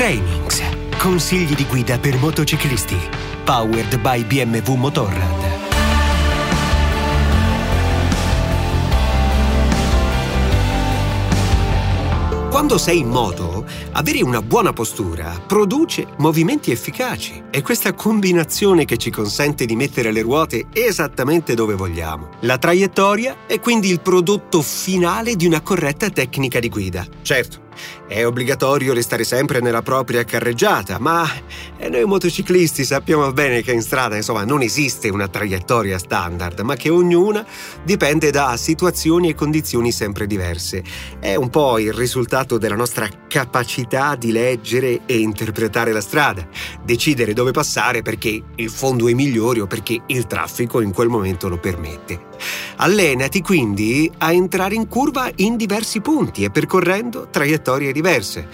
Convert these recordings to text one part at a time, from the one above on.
Trainings. Consigli di guida per motociclisti. Powered by BMW Motorrad. Quando sei in moto, avere una buona postura produce movimenti efficaci. È questa combinazione che ci consente di mettere le ruote esattamente dove vogliamo. La traiettoria è quindi il prodotto finale di una corretta tecnica di guida. Certo, è obbligatorio restare sempre nella propria carreggiata, ma noi motociclisti sappiamo bene che in strada insomma non esiste una traiettoria standard, ma che ognuna dipende da situazioni e condizioni sempre diverse. È un po' il risultato della nostra capacità di leggere e interpretare la strada, decidere dove passare perché il fondo è migliore o perché il traffico in quel momento lo permette. Allenati quindi a entrare in curva in diversi punti e percorrendo traiettorie diverse.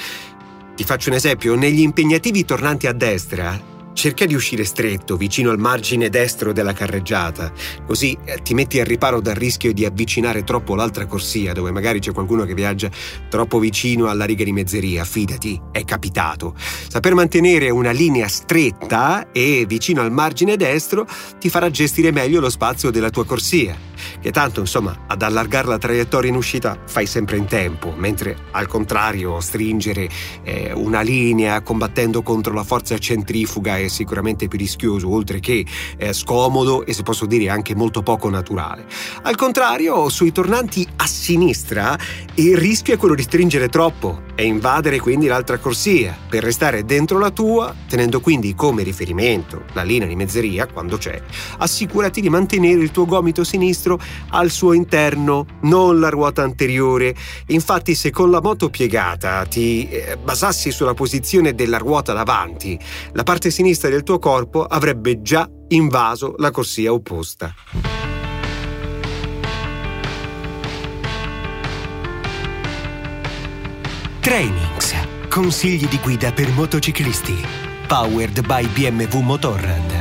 Ti faccio un esempio, negli impegnativi tornanti a destra cerca di uscire stretto, vicino al margine destro della carreggiata, così eh, ti metti al riparo dal rischio di avvicinare troppo l'altra corsia, dove magari c'è qualcuno che viaggia troppo vicino alla riga di mezzeria. Fidati, è capitato. Saper mantenere una linea stretta e vicino al margine destro ti farà gestire meglio lo spazio della tua corsia che tanto insomma ad allargare la traiettoria in uscita fai sempre in tempo, mentre al contrario stringere eh, una linea combattendo contro la forza centrifuga sicuramente più rischioso, oltre che eh, scomodo e se posso dire anche molto poco naturale. Al contrario, sui tornanti a sinistra il rischio è quello di stringere troppo e invadere quindi l'altra corsia per restare dentro la tua, tenendo quindi come riferimento la linea di mezzeria quando c'è. Assicurati di mantenere il tuo gomito sinistro al suo interno, non la ruota anteriore. Infatti, se con la moto piegata ti eh, basassi sulla posizione della ruota davanti, la parte sinistra del tuo corpo avrebbe già invaso la corsia opposta. Trainings. Consigli di guida per motociclisti. Powered by BMW Motorrad.